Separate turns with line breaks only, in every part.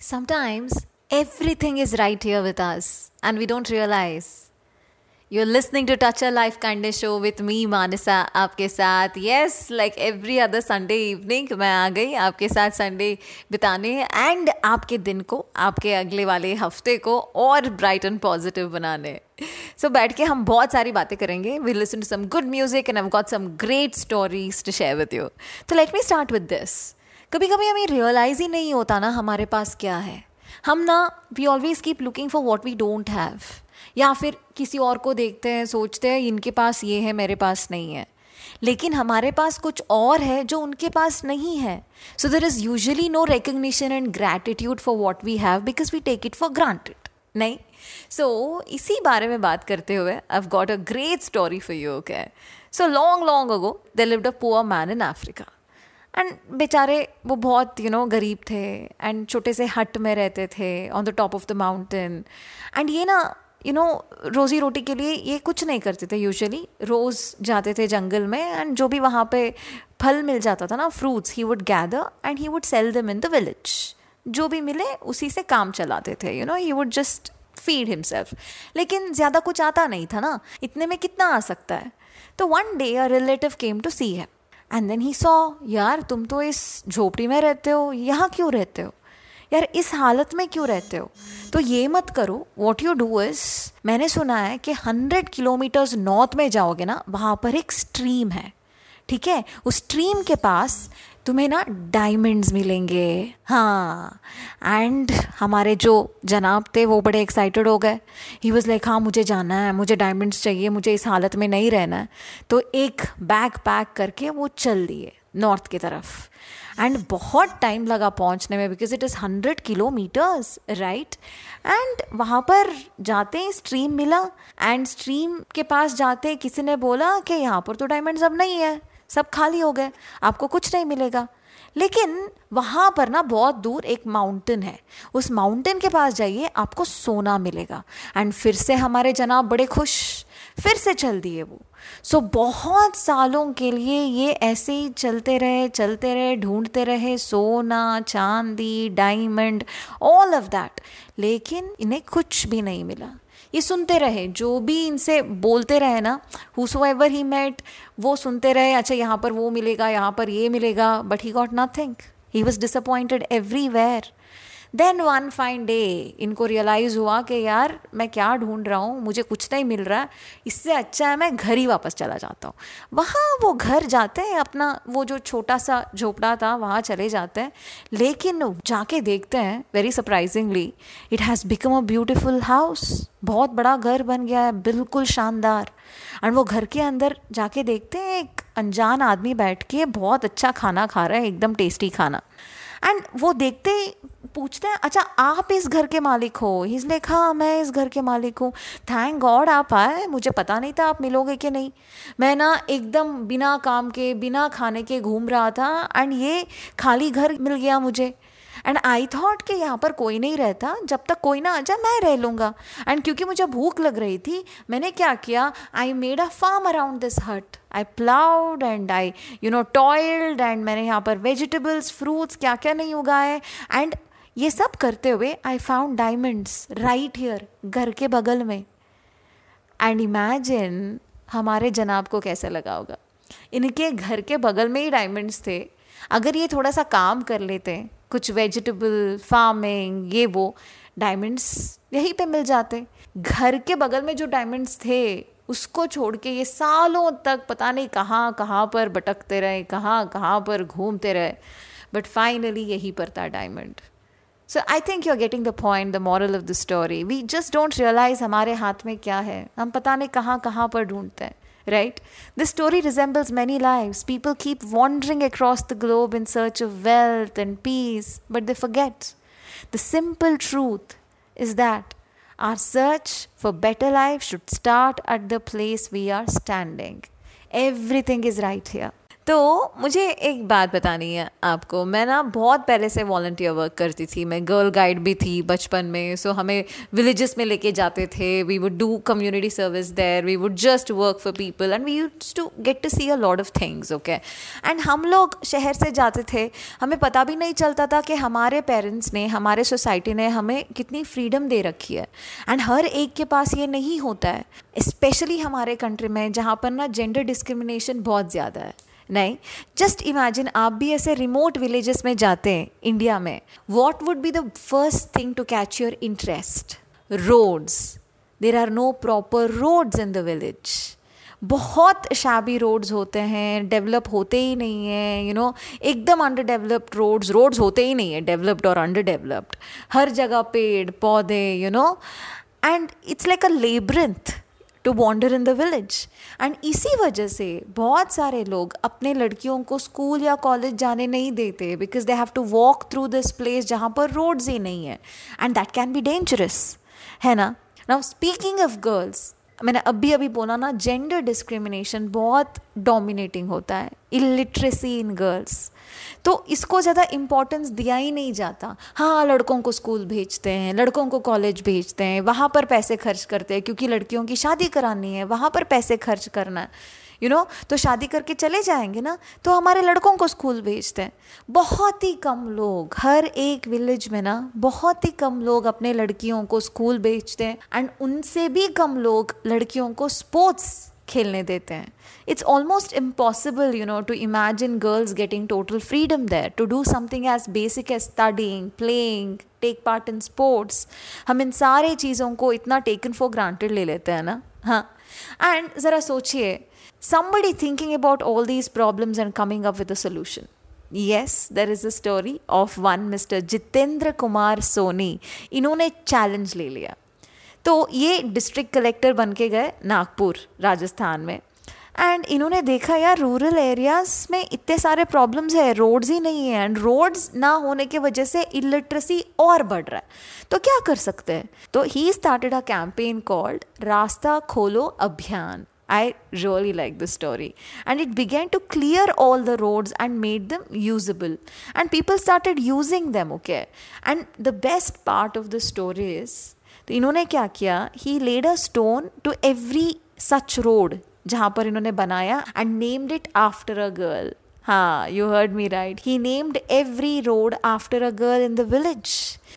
Sometimes everything is right here with us and we don't realize. You're listening to Touch a Life Kindness Show with me, Manasa, आपके साथ yes like every other Sunday evening मैं आ गई आपके साथ Sunday बिताने and आपके दिन को आपके अगले वाले हफ्ते को और ब्राइट एंड पॉजिटिव बनाने सो so, बैठ के हम बहुत सारी बातें करेंगे we listen to some good music and I got some great stories to share with you तो let me start with this कभी कभी हमें रियलाइज़ ही नहीं होता ना हमारे पास क्या है। हम ना we always keep looking for what we don't have या फिर किसी और को देखते हैं सोचते हैं इनके पास ये है मेरे पास नहीं है। लेकिन हमारे पास कुछ और है जो उनके पास नहीं है। So there is usually no recognition and gratitude for what we have because we take it for granted नहीं? सो so, इसी बारे में बात करते हुए I got a great story for you okay so long long ago they lived a poor man in Africa and बेचारे वो बहुत यू नो गरीब थे एंड छोटे से हट में रहते थे on the top of the mountain and ये ना यू नो रोज़ी रोटी के लिए ये कुछ नहीं करते थे यूजुअली रोज़ जाते थे जंगल में एंड जो भी वहाँ पे फल मिल जाता था ना fruits he would gather and he would sell them in the village जो भी मिले, उसी से काम चलाते थे you know he would just feed himself लेकिन ज़्यादा कुछ आता नहीं था ना, इतने में कितना आ सकता है? तो one day a relative came to see है एंड देन ही सॉ यार तुम तो इस झोपड़ी में रहते हो, यहाँ क्यों रहते हो? यार, इस हालत में क्यों रहते हो? तो ये मत करो वॉट यू डू इज़ मैंने सुना है कि हंड्रेड किलोमीटर्स नॉर्थ में जाओगे ना, वहाँ पर एक स्ट्रीम है, ठीक है? उस स्ट्रीम के पास तुम्हें ना डायमंड्स मिलेंगे। हाँ। एंड हमारे जो जनाब थे, वो बड़े एक्साइटेड हो गए। ही वॉज़ लाइक हाँ मुझे जाना है, मुझे डायमंड्स चाहिए, मुझे इस हालत में नहीं रहना है। तो एक बैग पैक करके वो चल दिए नॉर्थ की तरफ़। एंड बहुत टाइम लगा पहुँचने में because it is hundred kilometres right and वहाँ पर जाते ही स्ट्रीम मिला। एंड स्ट्रीम के पास जाते किसी ने बोला कि यहाँ पर तो डायमंड्स अब नहीं है। सब खाली हो गए आपको कुछ नहीं मिलेगा। लेकिन वहाँ पर ना बहुत दूर एक माउंटेन है। उस माउंटेन के पास जाइए आपको सोना मिलेगा। एंड फिर से हमारे जनाब बड़े खुश। फिर से चल दिए वो। सो so, बहुत सालों के लिए ये ऐसे ही चलते रहे चलते रहे ढूंढते रहे सोना चांदी डायमंड ऑल ऑफ़ दैट लेकिन इन्हें कुछ भी नहीं मिला। ये सुनते रहे, जो भी इनसे बोलते रहे ना हु एवर ही मेट वो सुनते रहे अच्छा यहाँ पर वो मिलेगा, यहाँ पर ये मिलेगा but he got nothing he was disappointed everywhere then one fine day इनको रियलाइज़ हुआ कि यार, मैं क्या ढूंढ रहा हूँ? मुझे कुछ नहीं मिल रहा है। इससे अच्छा है, मैं घर ही वापस चला जाता हूँ। वहाँ वो घर जाते हैं, अपना वो जो छोटा सा झोपड़ा था, वहाँ चले जाते हैं। लेकिन जाके देखते हैं very surprisingly it has become a beautiful house बहुत बड़ा घर बन गया है, बिल्कुल शानदार। एंड वो घर के अंदर जाके देखते हैं, एक अनजान आदमी बैठ के बहुत अच्छा खाना खा रहा है, एकदम टेस्टी खाना। एंड वो देखते पूछते हैं अच्छा आप इस घर के मालिक हो? इस लाइक हाँ मैं इस घर के मालिक हूँ. थैंक गॉड आप आए, मुझे पता नहीं था आप मिलोगे कि नहीं. मैं ना एकदम बिना काम के, बिना खाने के घूम रहा था एंड ये खाली घर मिल गया मुझे। एंड आई थॉट कि यहाँ पर कोई नहीं रहता, जब तक कोई ना आ जाए, मैं रह लूँगा। एंड क्योंकि मुझे भूख लग रही थी, मैंने क्या किया I made a farm around this hut I ploughed and I you know toiled and मैंने यहाँ पर वेजिटेबल्स फ्रूट्स क्या क्या नहीं उगाए। एंड ये सब करते हुए I found diamonds right here घर के बगल में. एंड इमेजिन हमारे जनाब को कैसे लगा होगा. इनके घर के बगल में ही डायमंड्स थे. अगर ये थोड़ा सा काम कर लेते, कुछ वेजिटेबल फ़ार्मिंग ये वो डायमंड्स यहीं पे मिल जाते. घर के बगल में जो डायमंड्स थे, उसको छोड़ के ये सालों तक पता नहीं कहाँ कहाँ पर भटकते रहे, कहाँ कहाँ पर घूमते रहे. बट फाइनली यहीं पर था diamond So I think you are getting the point the moral of the story we just don't realise हमारे हाथ में क्या है हम पता नहीं कहाँ कहाँ पर ढूंढते हैं right? This story resembles many lives. People keep wandering across the globe in search of wealth and peace, but they forget. The simple truth is that our search for better life should start at the place we are standing. Everything is right here. तो मुझे एक बात बतानी है आपको। मैं ना बहुत पहले से वॉल्टियर वर्क करती थी। मैं गर्ल गाइड भी थी बचपन में। सो so हमें विलेजेस में लेके जाते थे। We would do community service there we would just work for people and we use to get to see a lot of things okay and हम लोग शहर से जाते थे। हमें पता भी नहीं चलता था कि हमारे पेरेंट्स ने, हमारे सोसाइटी ने हमें कितनी फ्रीडम दे रखी है। एंड हर एक के पास ये नहीं होता है। स्पेशली हमारे कंट्री में, जहाँ पर ना जेंडर डिस्क्रिमिनेशन बहुत ज़्यादा है। नहीं जस्ट इमेजिन आप भी ऐसे रिमोट विलेजेस में जाते हैं इंडिया में what would be the first thing to catch your interest roads there are no proper roads in the village बहुत शाबी रोड्स होते हैं डेवलप होते ही नहीं है यू नो एकदम अंडर डेवलप्ड रोड्स रोड्स होते ही नहीं है डेवलप्ड और अंडर डेवलप्ड हर जगह पेड़, पौधे you know and it's like a labyrinth to wander in the village and इसी वजह से बहुत सारे लोग अपने लड़कियों को स्कूल या कॉलेज जाने नहीं देते because they have to walk through this place जहाँ पर रोड्स ही नहीं है. And that can be dangerous है ना? नाउ स्पीकिंग ऑफ़ गर्ल्स मैंने अभी अभी बोला ना जेंडर डिस्क्रिमिनेशन बहुत डोमिनेटिंग होता है इलिटरेसी इन गर्ल्स तो इसको ज़्यादा इम्पोर्टेंस दिया ही नहीं जाता। हाँ लड़कों को स्कूल भेजते हैं, लड़कों को कॉलेज भेजते हैं, वहाँ पर पैसे खर्च करते हैं, क्योंकि लड़कियों की शादी करानी है, वहाँ पर पैसे खर्च करना है। यू you नो know, तो शादी करके चले जाएँगे ना तो हमारे लड़कों को स्कूल भेजते हैं। बहुत ही कम लोग हर एक विलेज में ना बहुत ही कम लोग अपने लड़कियों को स्कूल भेजते हैं एंड उनसे भी कम लोग लड़कियों को स्पोर्ट्स खेलने देते हैं। It's almost impossible you know to imagine girls getting total freedom there to do something as basic as studying playing take part in sports हम इन सारे चीज़ों को इतना टेकन फॉर ग्रांटेड ले लेते हैं ना हाँ। एंड ज़रा सोचिए somebody thinking about all these problems and coming up with a solution. Yes, there is a story of one Mr. Jitendra Kumar Soni. इन्होंने चैलेंज ले लिया तो ये डिस्ट्रिक्ट कलेक्टर बन के गए नागपुर राजस्थान में एंड इन्होंने देखा यार रूरल एरियाज़ में इतने सारे प्रॉब्लम्स है रोड्स ही नहीं है एंड रोड्स ना होने की वजह से इलिटरेसी और बढ़ रहा है तो क्या कर सकते हैं तो he started a campaign called रास्ता खोलो अभियान I really like the story. And it began to clear all the roads and made them usable. And people started using them, okay? And the best part of the story is, तो इन्होंने क्या किया he laid a stone to every such road जहाँ पर इन्होंने बनाया and named it after a girl हाँ you heard me right he named every road after a girl in the village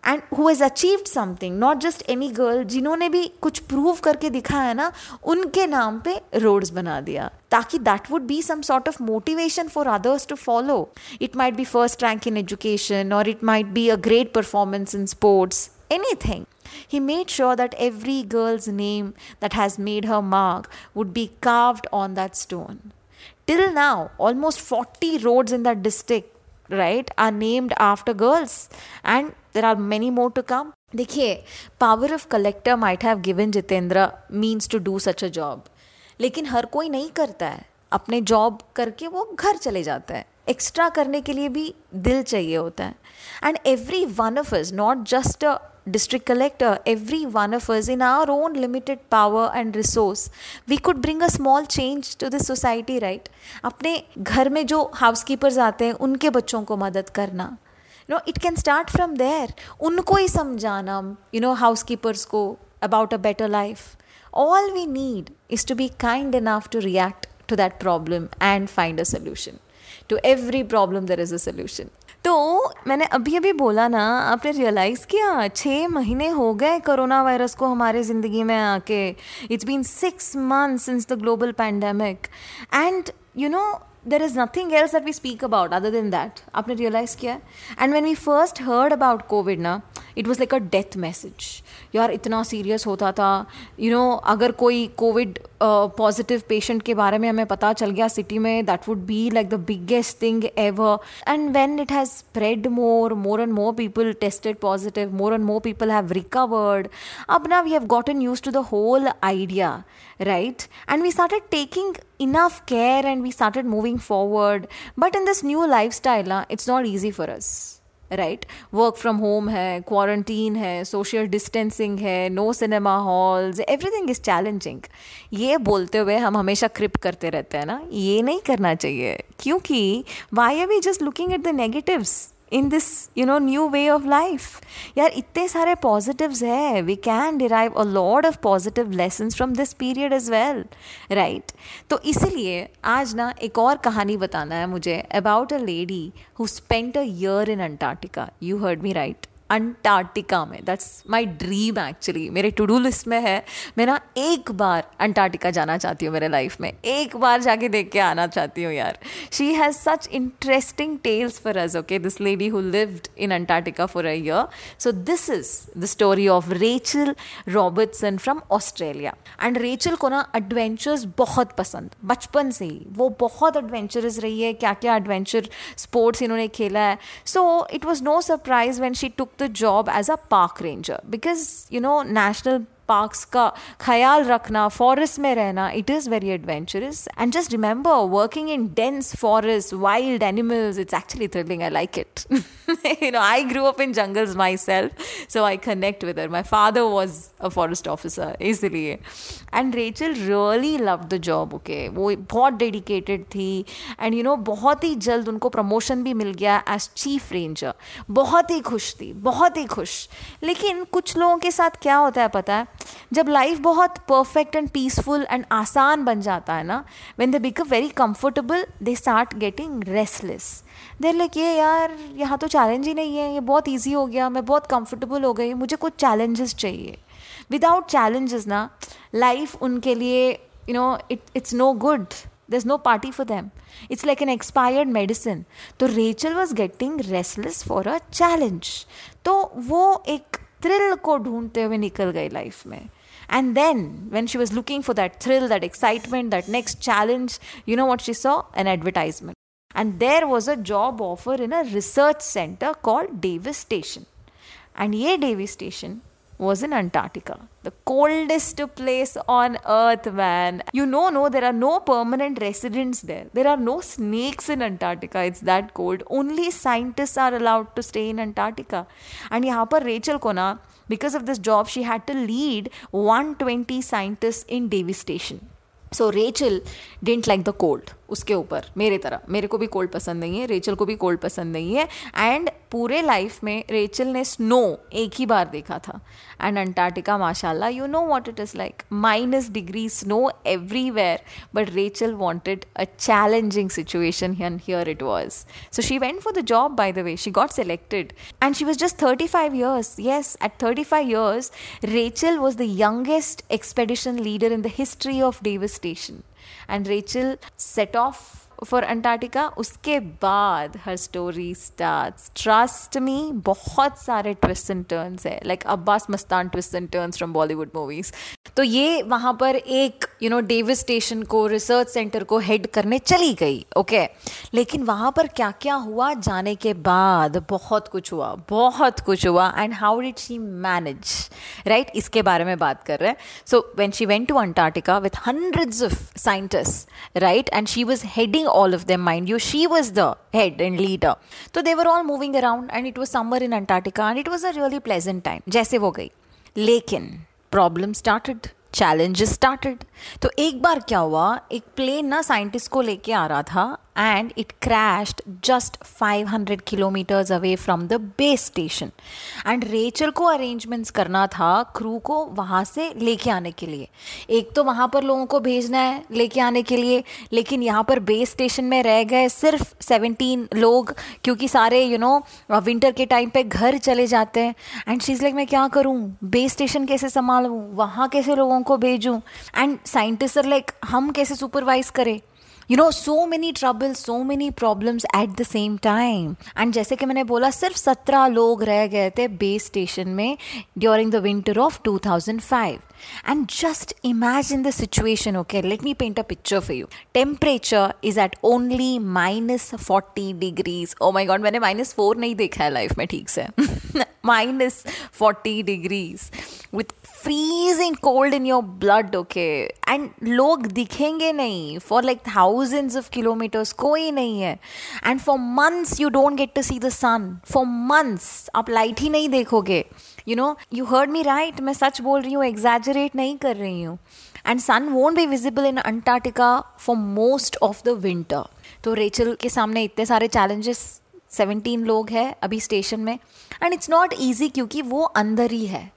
and who has achieved something not just any girl जिन्होंने भी कुछ prove करके दिखाया ना उनके नाम पे रोड्स बना दिया ताकि that would be some sort of motivation for others to follow it might be first rank in education और it might be a great performance in sports anything. He made sure that every girl's name that has made her mark would be carved on that stone. Till now, almost 40 roads in that district right are named after girls. And there are many more to come. देखिए power of collector might have given Jitendra means to do such a job लेकिन हर कोई नहीं करता है अपने job करके वो घर चले जाता है एक्स्ट्रा करने के लिए भी दिल चाहिए होता है and every one of is not just a district collector, every one of us, in our own limited power and resource, we could bring a small change to the society, right? अपने घर में जो हाउसकीपर्स आते हैं उनके बच्चों को मदद करना you know it can start from there उनको ही समझाना यू नो हाउसकीपर्स को about a better life all we need is to be kind enough to react to that problem and find a solution. To every problem, there is a solution. तो मैंने अभी अभी बोला ना, आपने रियलाइज़ किया? छः महीने हो गए कोरोना वायरस को हमारे ज़िंदगी में आके। It's been six month since the global pandemic and you know there is nothing else that we speak about other than that आपने रियलाइज़ किया and when we first heard about covid ना it was like a death message यार इतना serious होता था you you know know, अगर कोई COVID positive patient के बारे में हमें पता चल गया सिटी में that would be like the biggest thing ever and when it has spread more more and more people tested positive more and more people have recovered अब ना we have gotten used to the whole idea right and we started taking enough care and we started moving forward. But in this new lifestyle uh, it's not easy for us right work from home है quarantine है social distancing है no cinema halls everything is challenging ये बोलते हुए हम हमेशा क्रिप करते रहते हैं ना ये नहीं करना चाहिए। क्योंकि why are we just looking at the negatives in this you know new way of life यार इतने सारे पॉजिटिव्स है we can derive a lot of positive lesson from this period as well right तो इसीलिए आज ना एक और कहानी बताना है मुझे about a lady who spent a year in Antarctica you heard me right Antarctica में. दैट्स माई ड्रीम एक्चुअली मेरे टू डू लिस्ट में है. मैं ना एक बार अंटार्कटिका जाना चाहती हूँ मेरे लाइफ में. एक बार जाके देख के आना चाहती हूँ यार. She has such interesting tales for us okay this lady who lived in Antarctica for a year so this is the story of Rachel Robertson from Australia and Rachel को ना एडवेंचर्स बहुत पसंद. बचपन से ही. वो बहुत एडवेंचरस रही है. क्या क्या एडवेंचर स्पोर्ट्स इन्होंने खेला है. So it was no surprise when she took the job as a park ranger because you know national parks का ख्याल रखना फॉरेस्ट में रहना it is very adventurous and just remember working in dense forest wild animals it's actually thrilling I like it you know, I grew up in jungles myself, so I connect with her. My father was a forest officer, इसलिए and Rachel really love the job okay वो बहुत dedicated थी and you know बहुत ही जल्द उनको promotion भी मिल गया एज चीफ रेंजर बहुत ही खुश थी बहुत ही खुश लेकिन कुछ लोगों के साथ क्या होता है पता है जब लाइफ बहुत परफेक्ट एंड पीसफुल एंड आसान बन जाता है ना when they become very comfortable they start getting restless there like ये यार, यहाँ तो चैलेंज ही नहीं है, ये बहुत ईजी हो गया, मैं बहुत कंफर्टेबल हो गई, मुझे कुछ चैलेंजेस चाहिए. विदाउट चैलेंजेस ना लाइफ उनके लिए you know it it's no good is no party for them it's like an expired medicine तो Rachel was getting restless for a challenge तो वो एक थ्रिल को ढूंढते हुए निकल गई लाइफ में. And then when she was looking for that thrill that excitement that next challenge you know what she saw an advertisement and there was a job offer in a research centre call Davis station and ये Davis station was in Antarctica, the coldest place on earth, man. You know, no, there are no permanent residents there. There are no snakes in Antarctica. It's that cold. Only scientists are allowed to stay in Antarctica. And यहाँ पर Rachel को ना because of this job she had to lead 120 scientists in Davis Station. So Rachel didn't like the cold. उसके ऊपर, मेरे तरह। मेरे को भी कोल्ड पसंद नहीं है रेचल को भी कोल्ड पसंद नहीं है। एंड पूरे लाइफ में रेचल ने स्नो एक ही बार देखा था। एंड अंटार्कटिका माशाल्लाह you know what it is like minus degree snow everywhere but Rachel wanted a challenging situation and here it was so she went for the job by the way she got selected and she was just 35 years. Yes, at 35 years, rachel was the youngest expedition leader in the history of davis station. And Rachel set off for Antarctica उसके बाद हर story start trust me बहुत सारे twist and turns है like Abbas Mastan twist and turns from Bollywood movies तो ये वहाँ पर एक यू नो डेविस स्टेशन को रिसर्च सेंटर को हेड करने चली गई ओके okay? लेकिन वहाँ पर क्या क्या हुआ? जाने के बाद बहुत कुछ हुआ, बहुत कुछ हुआ and how did she manage right इसके बारे में बात कर रहे हैं। So when she went to Antarctica with hundreds of scientist right and she was heading all of them, mind you. She was the head and leader. So they were all moving around and it was summer in Antarctica and it was a really pleasant time. जैसे वो गई लेकिन problem started challenges started तो एक बार क्या हुआ एक प्लेन ना साइंटिस्ट को लेके आ रहा था and it crashed just 500 kilometers away from the base station. And Rachel को अरेंजमेंट्स करना था क्रू को वहाँ से लेके आने के लिए। एक तो वहाँ पर लोगों को भेजना है लेके आने के लिए, लेकिन यहाँ पर बेस स्टेशन में रह गए सिर्फ़ 17 लोग, क्योंकि सारे यू नो विंटर के टाइम पे घर चले जाते हैं। एंड शीज लाइक मैं क्या करूँ? बेस स्टेशन कैसे संभालूँ? वहाँ कैसे लोगों को भेजूँ? एंड साइंटिस्ट लाइक हम कैसे सुपरवाइज करें? You know so many trouble so many problems at the same time and जैसे कि मैंने बोला, सिर्फ़ सत्रह लोग रह गए थे बेस स्टेशन में during the winter of two thousand five and just imagine the situation okay let me paint a picture for you temperature is at only minus forty degrees oh my god मैंने minus four नहीं देखा है life में, ठीक से। Minus forty degrees with freezing cold in your blood okay and लोग दिखेंगे नहीं for like thousands of kilometres कोई नहीं है। And for months you don't get to see the sun for months आप लाइट ही नहीं देखोगे। You know you heard me right मैं सच बोल रही हूँ एग्जैजरेट नहीं कर रही हूँ। And sun won't be visible in Antarctica for most of the winter तो रेचल के सामने इतने सारे चैलेंजेस सेवनटीन लोग हैं अभी स्टेशन में। एंड इट्स नॉट ईजी क्योंकि वो अंदर ही है।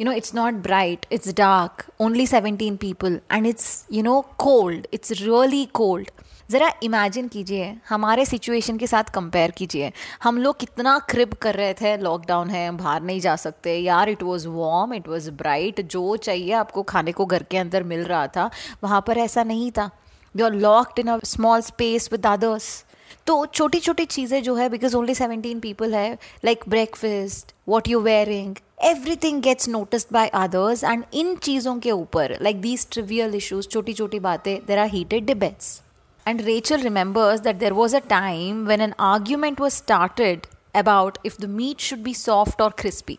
You know it's not bright it's dark only seventeen people and it's you know cold it's really cold ज़रा इमेजिन कीजिए, हमारे सिचुएशन के साथ कंपेयर कीजिए। हम लोग कितना क्रिप कर रहे थे लॉकडाउन है बाहर नहीं जा सकते। यार it was warm it was bright जो चाहिए आपको खाने को घर के अंदर मिल रहा था, वहाँ पर ऐसा नहीं था। You are locked in a small space with others तो छोटी छोटी चीज़ें जो है बिकॉज़ ओनली सेवनटीन पीपल है like breakfast what you wearing everything gets noticed by others and इन चीज़ों के ऊपर लाइक दीज ट्रिवियल इशूज छोटी छोटी बातें there are heated debates And Rachel remembers that there was a time when an argument was started about if the meat should be soft or crispy.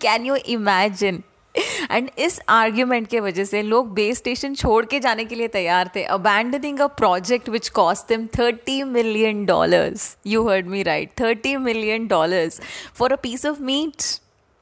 Can you imagine? And इस argument के वजह से लोग base station छोड़ के जाने के लिए तैयार थे। Abandoning a project which cost them thirty million dollars you heard me right thirty million dollars for a piece of meat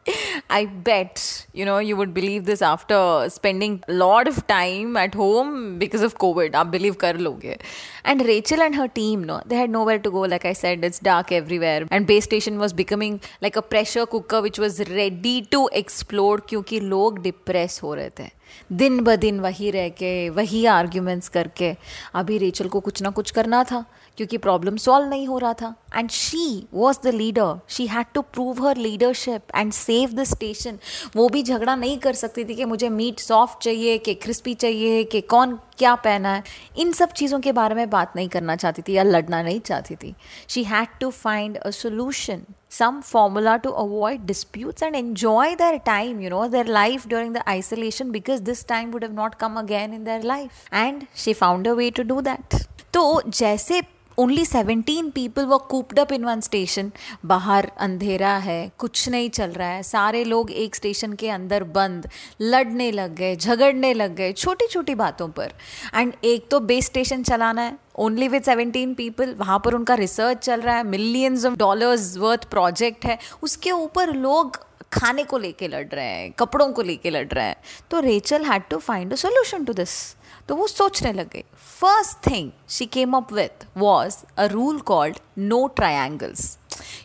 I bet, you know, you would believe this after spending a lot of time at home because of COVID. आप believe कर लोगे. And Rachel and her team, no, they had nowhere to go. Like I said, it's dark everywhere. And base station was becoming like a pressure cooker which was ready to explode क्योंकि लोग depress हो रहे थे दिन ब दिन वही रह के, वही आर्ग्यूमेंट्स करके, अभी रेचल को कुछ ना कुछ करना था, क्योंकि प्रॉब्लम सॉल्व नहीं हो रहा था। And she was the leader she had to prove her leadership and save the station वो भी झगड़ा नहीं कर सकती थी कि मुझे मीट सॉफ्ट चाहिए, कि क्रिस्पी चाहिए, कि कौन क्या पहना है? इन सब चीज़ों के बारे में बात नहीं करना चाहती थी या लड़ना नहीं चाहती थी। She had to find a solution some formula to avoid disputes and enjoy their time you know their life during the isolation because this time would have not come again in their life and she found a way to do that तो जैसे only seventeen people वो cooped up in one station बाहर अंधेरा है, कुछ नहीं चल रहा है। सारे लोग एक स्टेशन के अंदर बंद, लड़ने लग गए, झगड़ने लग गए छोटी छोटी बातों पर। एंड एक तो बेस स्टेशन चलाना है। ओनली विद सेवनटीन पीपल वहाँ पर उनका रिसर्च चल रहा है। Millions of dollars worth project है। उसके ऊपर लोग खाने को लेके लड़ रहे हैं, कपड़ों को लेके लड़ रहे हैं। तो Rachel had to find a solution to this तो वो सोचने लग गई first thing she came up with was a rule called no triangles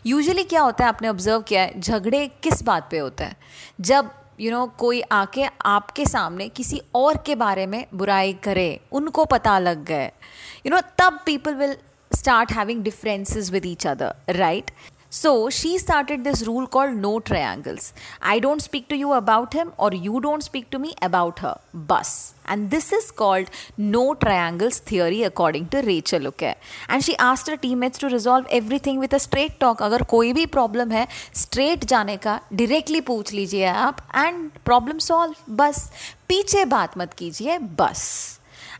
usually क्या होता है आपने ऑब्ज़र्व किया है झगड़े किस बात पे होता है? जब यू you नो know, कोई आके आपके सामने किसी और के बारे में बुराई करे उनको पता लग गए। यू नो तब people will start having differences with each other right? So she started this rule called no triangles. I don't speak to you about him or you don't speak to me about her. Bus. And this is called no triangles theory according to Rachel, okay? And she asked her teammates to resolve everything with a straight talk. अगर कोई भी problem है straight जाने का directly पूछ लीजिए आप and problem solve बस पीछे बात मत कीजिए बस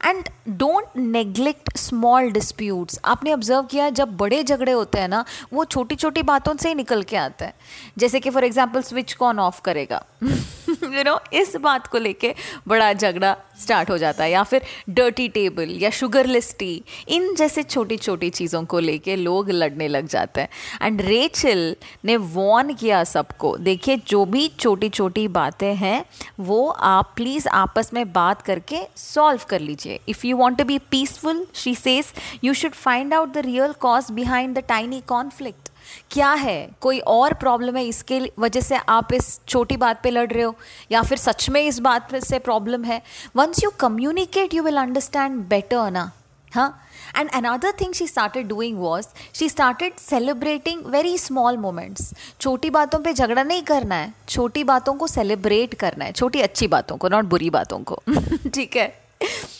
and don't neglect small disputes आपने ऑब्ज़र्व किया, जब बड़े झगड़े होते हैं ना, वो छोटी छोटी बातों से ही निकल के आते हैं। जैसे कि फॉर एग्ज़ाम्पल स्विच कौन ऑफ़ करेगा? यू नो इस बात को लेके बड़ा झगड़ा स्टार्ट हो जाता है, या फिर डर्टी टेबल या शुगरलेस टी इन जैसे छोटी छोटी चीज़ों को लेके लोग लड़ने लग जाते हैं। एंड रेचल ने वॉर्न किया सबको, देखिए, जो भी छोटी छोटी बातें हैं, वो आप प्लीज़ आपस में बात करके सॉल्व कर लीजिए। If you want to be peaceful she says you should find out the real cause behind the tiny conflict क्या है? कोई और प्रॉब्लम है इसके वजह से आप इस छोटी बात पे लड़ रहे हो? या फिर सच में इस बात से प्रॉब्लम है? Once you communicate you will understand better ना? हाँ? And another thing she started doing was she started celebrating very small moments छोटी बातों पे झगड़ा नहीं करना है, छोटी बातों को सेलिब्रेट करना है। छोटी अच्छी बातों को नॉट बुरी बातों को। ठीक है?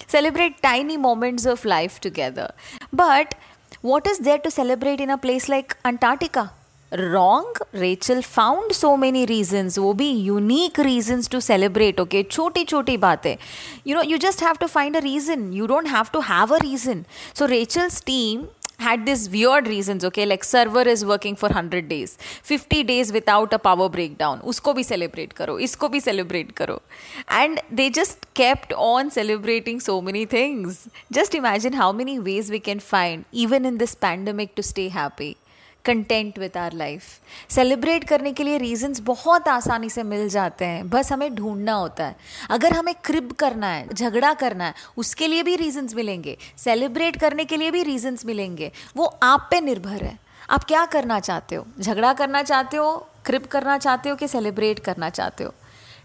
Celebrate tiny moments of life together but What is there to celebrate in a place like Antarctica? Wrong. Rachel found so many reasons, वो भी unique reasons to celebrate. Okay, छोटी छोटी बातें. You know, you just have to find a reason. You don't have to have a reason. So Rachel's team had this weird reasons okay? Like server is working for 100 days. 50 days without a power breakdown. Usko bhi celebrate karo. Isko bhi celebrate karo. And they just kept on celebrating so many things. Just imagine how many ways we can find even in this pandemic to stay happy content with our life celebrate करने के लिए reasons बहुत आसानी से मिल जाते हैं। बस हमें ढूंढना होता है। अगर हमें क्रिब करना है, झगड़ा करना है, उसके लिए भी रीजंस मिलेंगे। सेलिब्रेट करने के लिए भी रीजंस मिलेंगे। वो आप पे निर्भर है। आप क्या करना चाहते हो? झगड़ा करना चाहते हो? क्रिब करना चाहते हो कि सेलिब्रेट करना चाहते हो?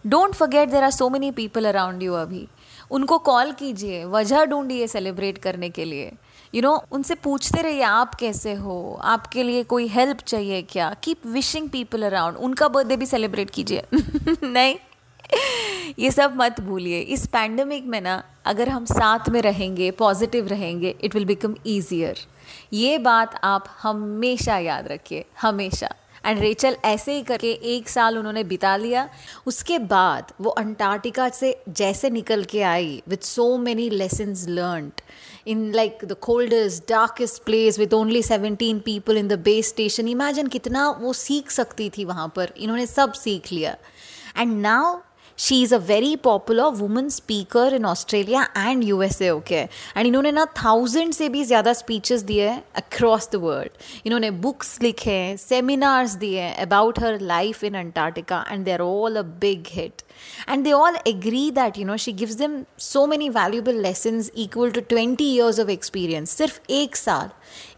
Don't forget there are so many people around you अभी। उनको कॉल कीजिए। वजह ढूंढिए सेलिब्रेट करने के लिए। यू नो उनसे पूछते रहिए, आप कैसे हो? आपके लिए कोई हेल्प चाहिए क्या? कीप विशिंग पीपल अराउंड उनका बर्थडे भी सेलिब्रेट कीजिए। नहीं? ये सब मत भूलिए। इस पैंडमिक में ना, अगर हम साथ में रहेंगे पॉजिटिव रहेंगे इट विल बिकम ईजियर ये बात आप हमेशा याद रखिए, हमेशा। एंड रेचल ऐसे ही करके एक साल उन्होंने बिता लिया। उसके बाद वो अंटार्कटिका से जैसे निकल के आई with so many lessons learned in like the coldest darkest place with only seventeen people in the base station imagine कितना वो सीख सकती थी वहाँ पर। इन्होंने सब सीख लिया। And now she is a very popular women speaker in Australia and U S A okay and इन्होंने ना थाउज़ेंड से भी ज़्यादा स्पीचेस दिए हैं अक्रॉस द वर्ल्ड इन्होंने बुक्स लिखे हैं सेमिनार्स दिए हैं about her life in Antarctica and they are all a big hit and they all agree that, you know, she gives them so many valuable lessons equal to 20 years of experience. सिर्फ़ एक साल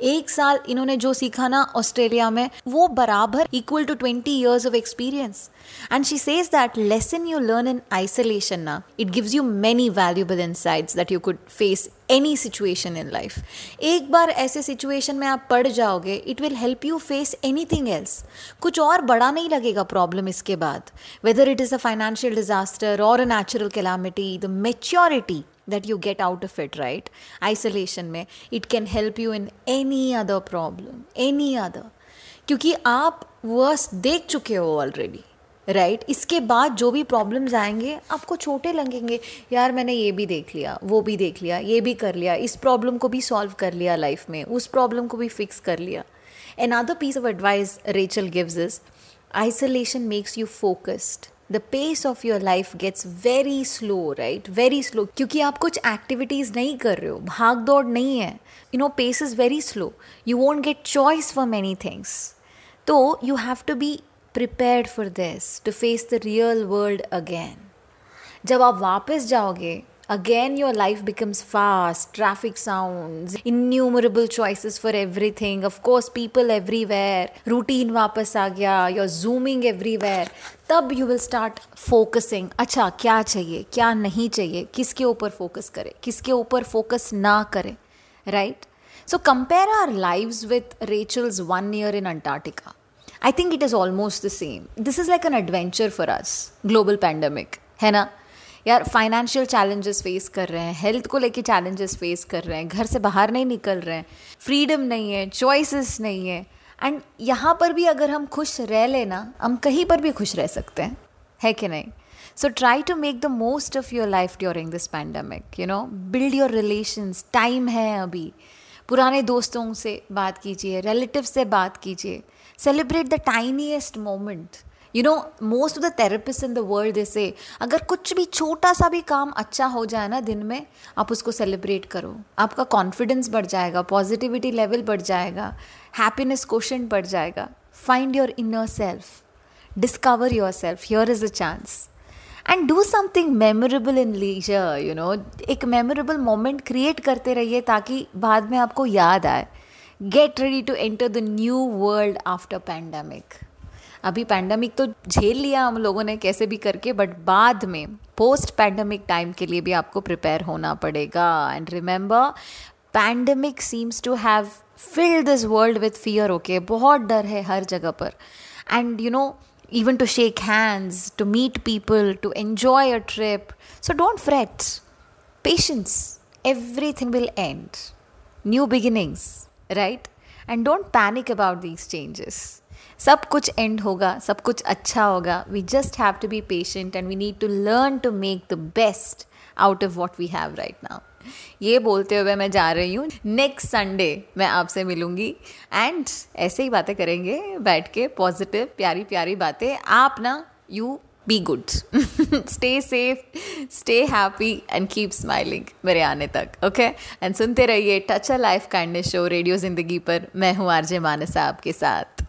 एक साल इन्होंने जो सीखा ना Australia में वो बराबर equal to twenty years of experience and she says that lesson you learn in isolation ना it gives you many valuable insights that you could face any situation in life एक बार ऐसे सिचुएशन में आप पढ़ जाओगे it will help you face anything else कुछ और बड़ा नहीं लगेगा प्रॉब्लम इसके बाद whether it is a financial disaster और a natural calamity the maturity that you get out of it right isolation में it can help you in any other problem any other क्योंकि आप वर्स्ट देख चुके हो already right right? इसके बाद जो भी प्रॉब्लम्स आएँगे, आपको छोटे लगेंगे। यार, मैंने ये भी देख लिया, वो भी देख लिया, ये भी कर लिया, इस प्रॉब्लम को भी सॉल्व कर लिया लाइफ में, उस प्रॉब्लम को भी फिक्स कर लिया। Another piece of advice Rachel gives is isolation makes you focused the pace of your life gets very slow right very slow क्योंकि आप कुछ एक्टिविटीज़ नहीं कर रहे हो, भाग दौड़ नहीं है। You know pace is very slow you won't get choice for many things तो you have to be prepared for this to face the real world again जब आप वापस जाओगे, again your life becomes fast, traffic sounds, innumerable choices for everything. Of course, people everywhere, routine वापस आ गया, you're zooming everywhere. तब you will start focusing अच्छा क्या चाहिए, क्या नहीं चाहिए, किसके ऊपर फोकस करें, किसके ऊपर फोकस ना करें right so compare our lives with Rachel's one year in Antarctica I think it is almost the same this is like an adventure for us global pandemic है ना? यार फाइनेंशियल चैलेंजेस फेस कर रहे हैं health को लेके challenges face कर रहे हैं, घर से बाहर नहीं निकल रहे हैं फ्रीडम नहीं है चॉइसेस नहीं है। एंड यहाँ पर भी अगर हम खुश रह लेना हम कहीं पर भी खुश रह सकते हैं। है कि नहीं? So try to make the most of your life during this pandemic you know build your relations time है अभी। पुराने दोस्तों से बात कीजिए रिलेटिव से बात कीजिए। Celebrate the tiniest moment you know most of the therapist in the world से अगर कुछ भी छोटा सा भी काम अच्छा हो जाए ना दिन में, आप उसको सेलिब्रेट करो। आपका कॉन्फिडेंस बढ़ जाएगा पॉजिटिविटी लेवल बढ़ जाएगा हैप्पीनेस क्वेश्चन बढ़ जाएगा। Find your inner self discover your self here is a chance and do something memorable in leisure you know एक मेमोरेबल मोमेंट क्रिएट करते रहिए ताकि बाद में आपको याद आए। Get ready to enter the new world after pandemic अभी पैंडमिक तो झेल लिया हम लोगों ने कैसे भी करके बट बाद में पोस्ट पैंडमिक टाइम के लिए भी आपको प्रिपेयर होना पड़ेगा and remember pandemic seems to have filled this world with fear okay बहुत डर है हर जगह पर and you know even to shake hands, to meet people, to enjoy a trip. So don't fret. Patience. Everything will end. New beginnings, right? And don't panic about these changes सब कुछ end होगा, सब कुछ अच्छा होगा. We just have to be patient and we need to learn to make the best out of what we have right now ये बोलते हुए मैं जा रही हूँ. नेक्स्ट संडे मैं आपसे मिलूँगी. एंड ऐसे ही बातें करेंगे, बैठ के पॉजिटिव प्यारी प्यारी बातें. आप ना you be good stay safe stay happy and keep smiling मेरे आने तक ओके एंड सुनते रहिए touch a life kindness show radio ज़िंदगी पर। मैं हूँ आरजे मानसा आपके साथ।